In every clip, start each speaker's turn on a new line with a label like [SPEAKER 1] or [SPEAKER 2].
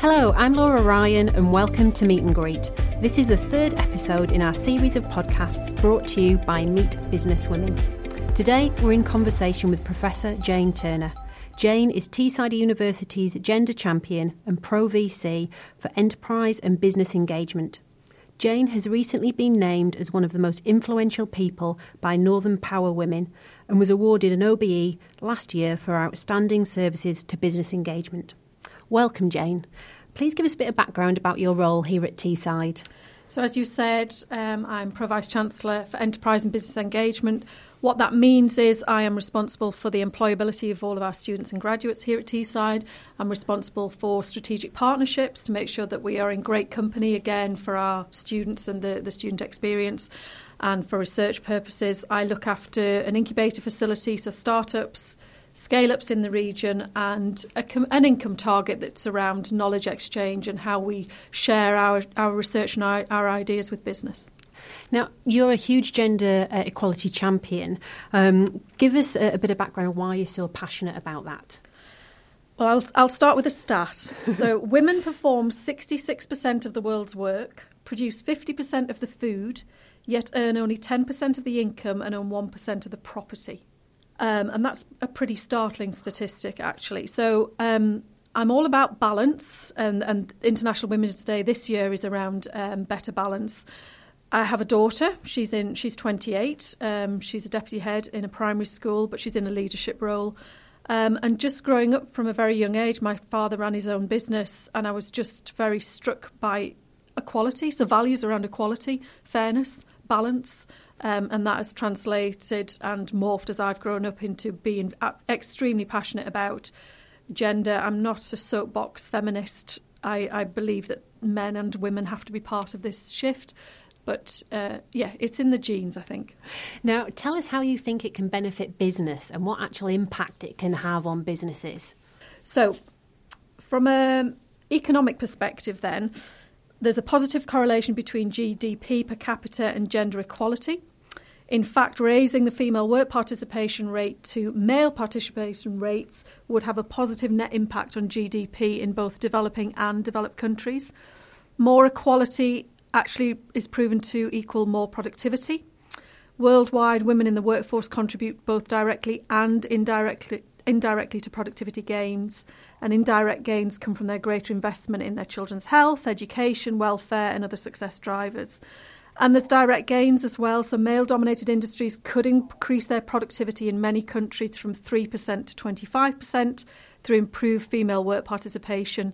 [SPEAKER 1] Hello, I'm Laura Ryan, and welcome to Meat and Greet. This is the third episode in our series of podcasts brought to you by Meat Business Women. Today, we're in conversation with Professor Jane Turner. Jane is Teesside University's Gender Champion and Pro VC for Enterprise and Business Engagement. Jane has recently been named as one of the most influential people by Northern Power Women and was awarded an OBE last year for outstanding services to business engagement. Welcome, Jane. Please give us a bit of background about your role here at Teesside.
[SPEAKER 2] So, as you said, um, I'm Pro Vice Chancellor for Enterprise and Business Engagement. What that means is I am responsible for the employability of all of our students and graduates here at Teesside. I'm responsible for strategic partnerships to make sure that we are in great company again for our students and the, the student experience. And for research purposes, I look after an incubator facility, so startups scale ups in the region, and com- an income target that's around knowledge exchange and how we share our, our research and our, our ideas with business.
[SPEAKER 1] Now, you're a huge gender uh, equality champion. Um, give us a, a, bit of background on why you're so passionate about that.
[SPEAKER 2] Well, I'll, I'll start with a stat. so, women perform 66% of the world's work, produce 50% of the food, yet earn only 10% of the income and own 1% of the property. Um, and that's a pretty startling statistic, actually. So um, I'm all about balance, and, and, International Women's Day this year is around um, better balance. I have a daughter. She's in. She's 28. Um, she's a deputy head in a primary school, but she's in a leadership role. Um, and just growing up from a very young age, my father ran his own business, and I was just very struck by equality. So values around equality, fairness, balance, um, and that has translated and morphed as I've grown up into being extremely passionate about gender. I'm not a soapbox feminist. I, I believe that men and women have to be part of this shift. But uh, yeah, it's in the genes, I think.
[SPEAKER 1] Now, tell us how you think it can benefit business and what actual impact it can have on businesses.
[SPEAKER 2] So, from an economic perspective, then, there's a positive correlation between GDP per capita and gender equality. In fact, raising the female work participation rate to male participation rates would have a positive net impact on GDP in both developing and developed countries. More equality actually is proven to equal more productivity. Worldwide, women in the workforce contribute both directly and indirectly, indirectly to productivity gains, and indirect gains come from their greater investment in their children's health, education, welfare, and other success drivers. And there's direct gains as well. So, male dominated industries could increase their productivity in many countries from 3% to 25% through improved female work participation.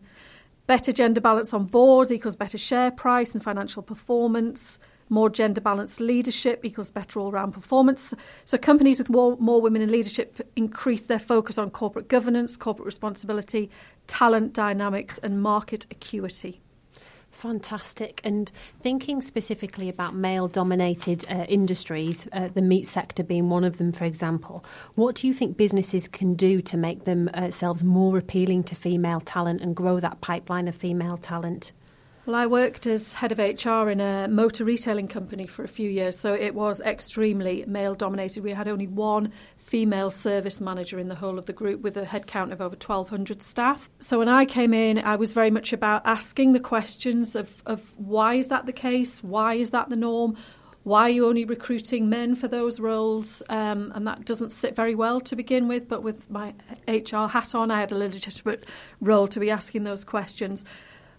[SPEAKER 2] Better gender balance on boards equals better share price and financial performance. More gender balanced leadership equals better all round performance. So, companies with more, more women in leadership increase their focus on corporate governance, corporate responsibility, talent dynamics, and market acuity.
[SPEAKER 1] Fantastic. And thinking specifically about male dominated uh, industries, uh, the meat sector being one of them, for example, what do you think businesses can do to make themselves uh, more appealing to female talent and grow that pipeline of female talent?
[SPEAKER 2] Well, I worked as head of HR in a motor retailing company for a few years, so it was extremely male dominated. We had only one female service manager in the whole of the group with a headcount of over 1,200 staff. So when I came in, I was very much about asking the questions of, of why is that the case? Why is that the norm? Why are you only recruiting men for those roles? Um, and that doesn't sit very well to begin with, but with my HR hat on, I had a legitimate role to be asking those questions.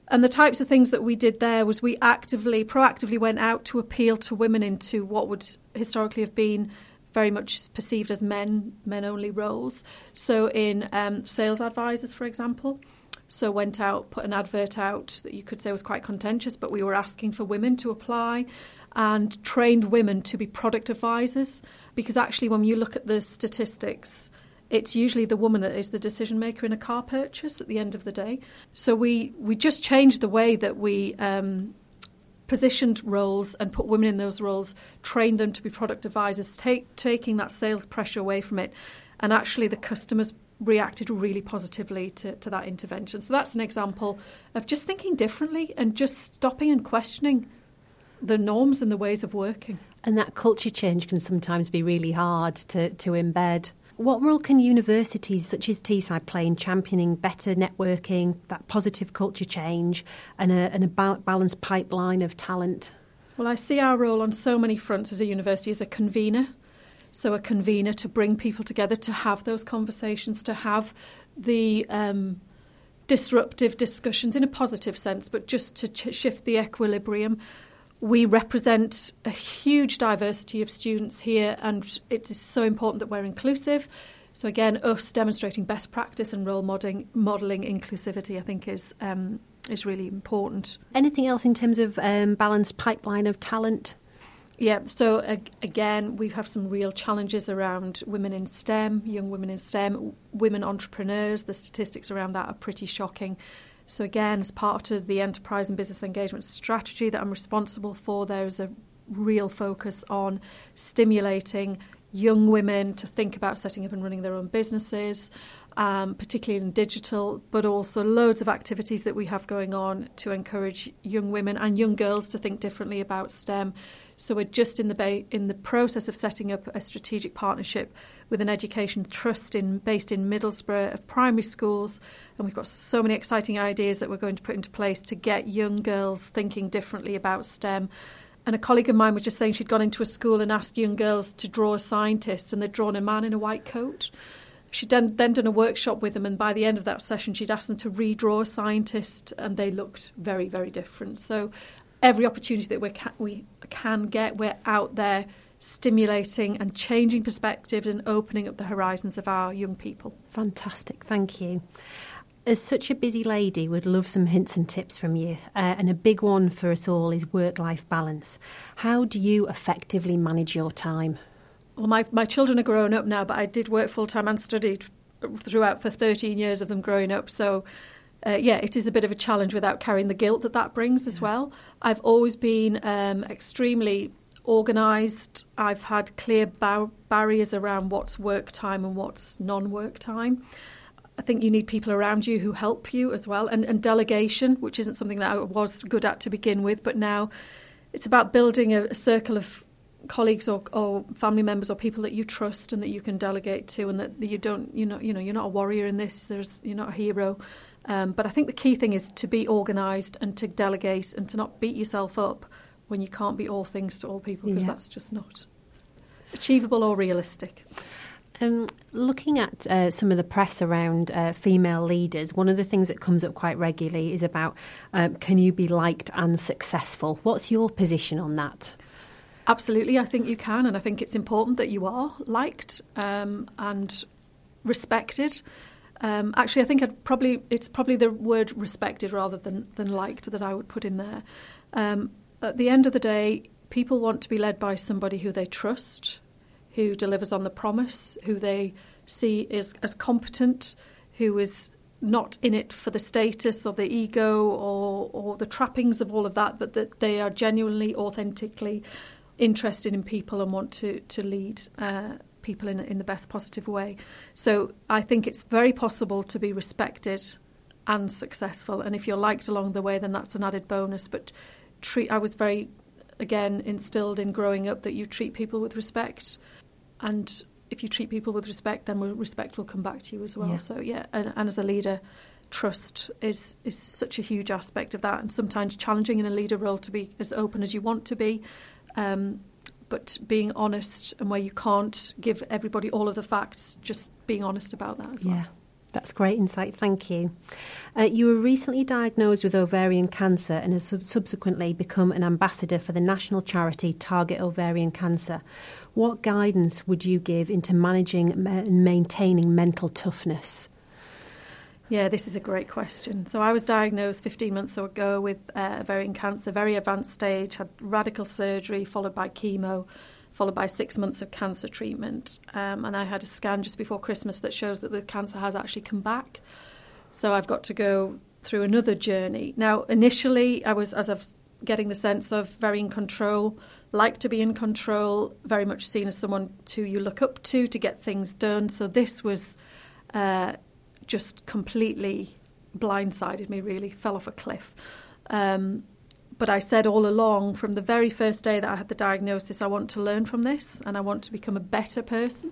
[SPEAKER 2] And the types of things that we did there was we actively, proactively went out to appeal to women into what would historically have been very much perceived as men, men only roles. So in um, sales advisors, for example, so went out, put an advert out that you could say was quite contentious, but we were asking for women to apply and trained women to be product advisors because actually when you look at the statistics, it's usually the woman that is the decision maker in a car purchase at the end of the day. So we, we just changed the way that we um, positioned roles and put women in those roles, trained them to be product advisors, take, taking that sales pressure away from it. And actually, the customers reacted really positively to, to that intervention. So that's an example of just thinking differently and just stopping and questioning the norms and the ways of working.
[SPEAKER 1] And that culture change can sometimes be really hard to, to embed. What role can universities such as Teesside play in championing better networking, that positive culture change, and a, and a balanced pipeline of talent?
[SPEAKER 2] Well, I see our role on so many fronts as a university as a convener. So, a convener to bring people together, to have those conversations, to have the um, disruptive discussions in a positive sense, but just to ch- shift the equilibrium. We represent a huge diversity of students here, and it is so important that we're inclusive. So, again, us demonstrating best practice and role modeling, modeling inclusivity, I think, is um, is really important.
[SPEAKER 1] Anything else in terms of um, balanced pipeline of talent?
[SPEAKER 2] Yeah, so uh, again, we have some real challenges around women in STEM, young women in STEM, women entrepreneurs. The statistics around that are pretty shocking. So, again, as part of the enterprise and business engagement strategy that I'm responsible for, there's a real focus on stimulating young women to think about setting up and running their own businesses, um, particularly in digital, but also loads of activities that we have going on to encourage young women and young girls to think differently about STEM. So we're just in the ba- in the process of setting up a strategic partnership with an education trust in based in Middlesbrough of primary schools, and we've got so many exciting ideas that we're going to put into place to get young girls thinking differently about STEM. And a colleague of mine was just saying she'd gone into a school and asked young girls to draw a scientist, and they'd drawn a man in a white coat. She'd then, then done a workshop with them, and by the end of that session, she'd asked them to redraw a scientist, and they looked very, very different. So, every opportunity that we can, we can get, we're out there stimulating and changing perspectives and opening up the horizons of our young people.
[SPEAKER 1] Fantastic, thank you as such a busy lady, would love some hints and tips from you. Uh, and a big one for us all is work life balance. How do you effectively manage your time?
[SPEAKER 2] Well, my, my children are grown up now, but I did work full time and studied throughout for 13 years of them growing up. So, uh, yeah, it is a bit of a challenge without carrying the guilt that that brings as well. I've always been um, extremely organised. I've had clear bar- barriers around what's work time and what's non work time. I think you need people around you who help you as well, and, and delegation, which isn't something that I was good at to begin with, but now it's about building a, a circle of colleagues or, or, family members or people that you trust and that you can delegate to, and that you don't, you know, you know, you're not a warrior in this. There's, you're not a hero. Um, but I think the key thing is to be organised and to delegate and to not beat yourself up when you can't be all things to all people because yeah. that's just not achievable or realistic.
[SPEAKER 1] Um, looking at uh, some of the press around uh, female leaders, one of the things that comes up quite regularly is about um, can you be liked and successful? What's your position on that?
[SPEAKER 2] Absolutely, I think you can, and I think it's important that you are liked um, and respected. Um, actually, I think I'd probably it's probably the word respected rather than than liked that I would put in there. Um, at the end of the day, people want to be led by somebody who they trust, who delivers on the promise, who they see is as competent, who is not in it for the status or the ego or, or the trappings of all of that, but that they are genuinely, authentically interested in people and want to, to lead uh, people in, in the best positive way. So I think it's very possible to be respected and successful. And if you're liked along the way, then that's an added bonus. But treat, I was very, again, instilled in growing up that you treat people with respect and if you treat people with respect, then respect will come back to you as well. Yeah. So yeah, and, and, as a leader, trust is is such a huge aspect of that, and sometimes challenging in a leader role to be as open as you want to be. Um, but being honest and where you can't give everybody all of the facts, just being honest about that as well.
[SPEAKER 1] Yeah. That's great insight, thank you. Uh, you were recently diagnosed with ovarian cancer and have sub- subsequently become an ambassador for the national charity Target Ovarian Cancer. What guidance would you give into managing and maintaining mental toughness?
[SPEAKER 2] Yeah, this is a great question. So, I was diagnosed 15 months ago with uh, ovarian cancer, very advanced stage, had radical surgery followed by chemo, followed by six months of cancer treatment. Um, and I had a scan just before Christmas that shows that the cancer has actually come back. So, I've got to go through another journey. Now, initially, I was, as of getting the sense of very in control like to be in control, very much seen as someone to you look up to to get things done. So this was uh, just completely blindsided me. Really fell off a cliff. Um, but I said all along from the very first day that I had the diagnosis, I want to learn from this and I want to become a better person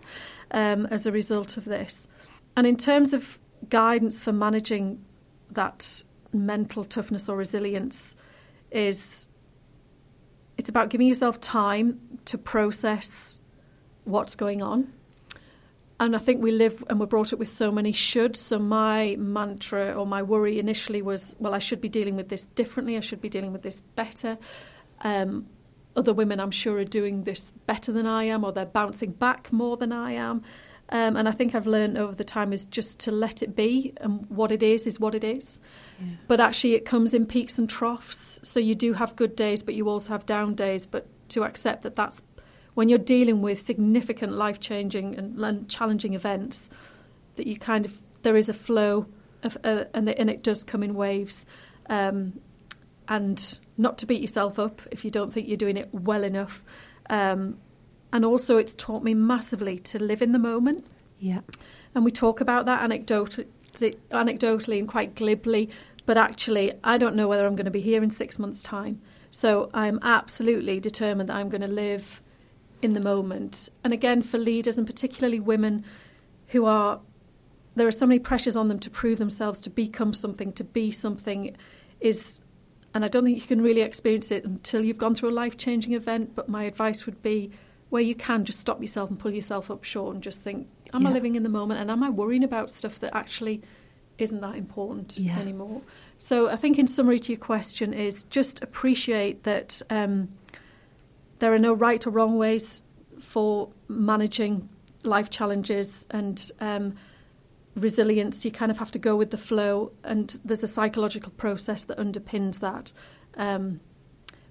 [SPEAKER 2] um, as a result of this. And in terms of guidance for managing that mental toughness or resilience, is it's about giving yourself time to process what's going on. And I think we live and we're brought up with so many shoulds. So my mantra or my worry initially was, well, I should be dealing with this differently. I should be dealing with this better. Um, other women, I'm sure, are doing this better than I am, or they're bouncing back more than I am. Um, and I think I've learned over the time is just to let it be, and what it is is what it is. Yeah. But actually, it comes in peaks and troughs. So you do have good days, but you also have down days. But to accept that that's when you're dealing with significant life changing and, challenging events, that you kind of there is a flow, of, uh, and, the, and it does come in waves. Um, and not to beat yourself up if you don't think you're doing it well enough. Um, and also, it's taught me massively to live in the moment.
[SPEAKER 1] Yeah.
[SPEAKER 2] And we talk about that anecdotally, anecdotally and quite glibly, but actually, I don't know whether I'm going to be here in six months' time. So I'm absolutely determined that I'm going to live in the moment. And again, for leaders and particularly women who are, there are so many pressures on them to prove themselves, to become something, to be something, is, and I don't think you can really experience it until you've gone through a life changing event. But my advice would be where you can just stop yourself and pull yourself up short and just think, am yeah. I living in the moment and am I worrying about stuff that actually isn't that important yeah. anymore? So I think in summary to your question is just appreciate that um, there are no right or wrong ways for managing life challenges and um, resilience. You kind of have to go with the flow, and there's a psychological process that underpins that. Um,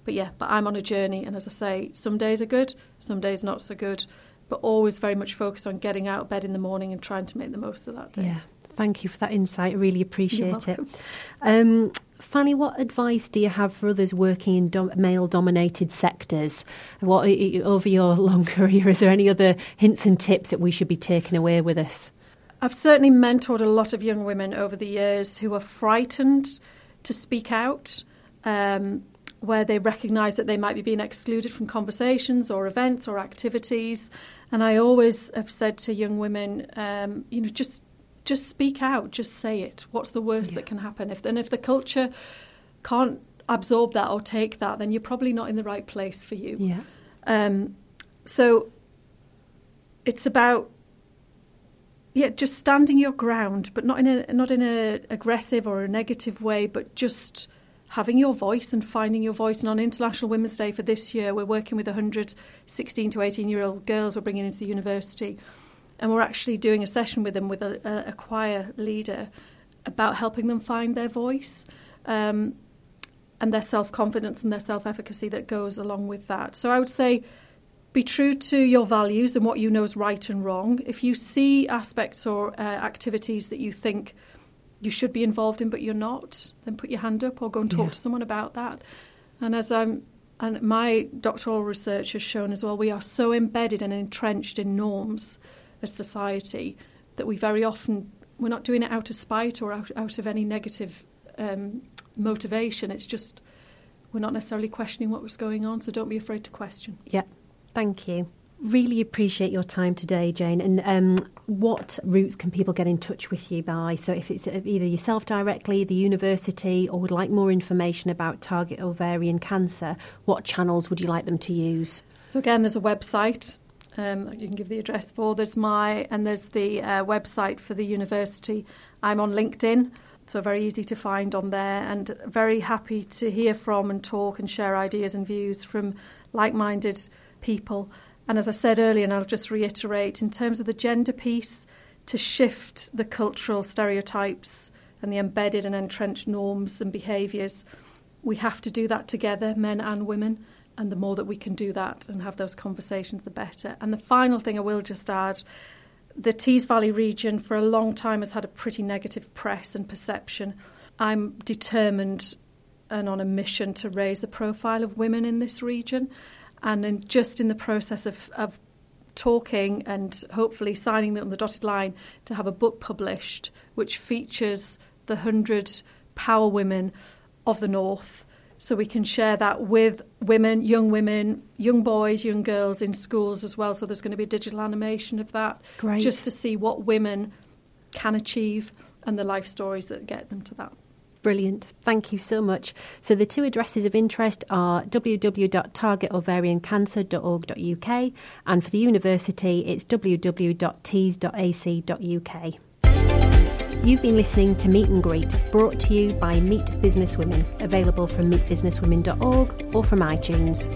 [SPEAKER 2] but yeah, but I'm on a journey, and as I say, some days are good, some days not so good, but always very much focused on getting out of bed in the morning and trying to make the most of that day.
[SPEAKER 1] Yeah, thank you for that insight. I really appreciate it. Um, Fanny, what advice do you have for others working in dom- male-dominated sectors? What over your long career, is there any other hints and tips that we should be taking away with us?
[SPEAKER 2] I've certainly mentored a lot of young women over the years who are frightened to speak out. Um, where they recognise that they might be being excluded from conversations or events or activities. And I always have said to young women, um, you know, just just speak out, just say it. What's the worst yeah. that can happen? If then if the culture can't absorb that or take that, then you're probably not in the right place for you.
[SPEAKER 1] Yeah.
[SPEAKER 2] Um, so it's about yeah, just standing your ground, but not in a not in a aggressive or a negative way, but just having your voice and finding your voice. And on International Women's Day for this year, we're working with 100 16 to 18 year old girls we're bringing into the university. And we're actually doing a session with them with a, a choir leader about helping them find their voice um, and their self confidence and their self efficacy that goes along with that. So I would say be true to your values and what you know is right and wrong. If you see aspects or uh, activities that you think you should be involved in but you're not, then put your hand up or go and talk yeah. to someone about that. And as I'm and my doctoral research has shown as well, we are so embedded and entrenched in norms as society that we very often we're not doing it out of spite or out, out of any negative um, motivation. It's just we're not necessarily questioning what was going on. So don't be afraid to question.
[SPEAKER 1] Yeah, thank you. Really appreciate your time today, Jane. And um, what routes can people get in touch with you by? So, if it's either yourself directly, the university, or would like more information about target ovarian cancer, what channels would you like them to use?
[SPEAKER 2] So, again, there's a website um, you can give the address for. There's my and there's the uh, website for the university. I'm on LinkedIn, so very easy to find on there, and very happy to hear from and talk and share ideas and views from like-minded people. And as I said earlier, and I'll just reiterate, in terms of the gender piece, to shift the cultural stereotypes and the embedded and entrenched norms and behaviours, we have to do that together, men and women. And the more that we can do that and have those conversations, the better. And the final thing I will just add the Tees Valley region for a long time has had a pretty negative press and perception. I'm determined and on a mission to raise the profile of women in this region and in, just in the process of, of talking and hopefully signing on the dotted line to have a book published which features the 100 power women of the North so we can share that with women, young women, young boys, young girls in schools as well. So there's going to be a digital animation of that,
[SPEAKER 1] Great.
[SPEAKER 2] just to see what women can achieve and the life stories that get them to that.
[SPEAKER 1] Brilliant. Thank you so much. So the two addresses of interest are www.targetovariancancer.org.uk and for the university it's www.tees.ac.uk. You've been listening to Meat and Greet, brought to you by Meat Business Women, available from meatbusinesswomen.org or from iTunes.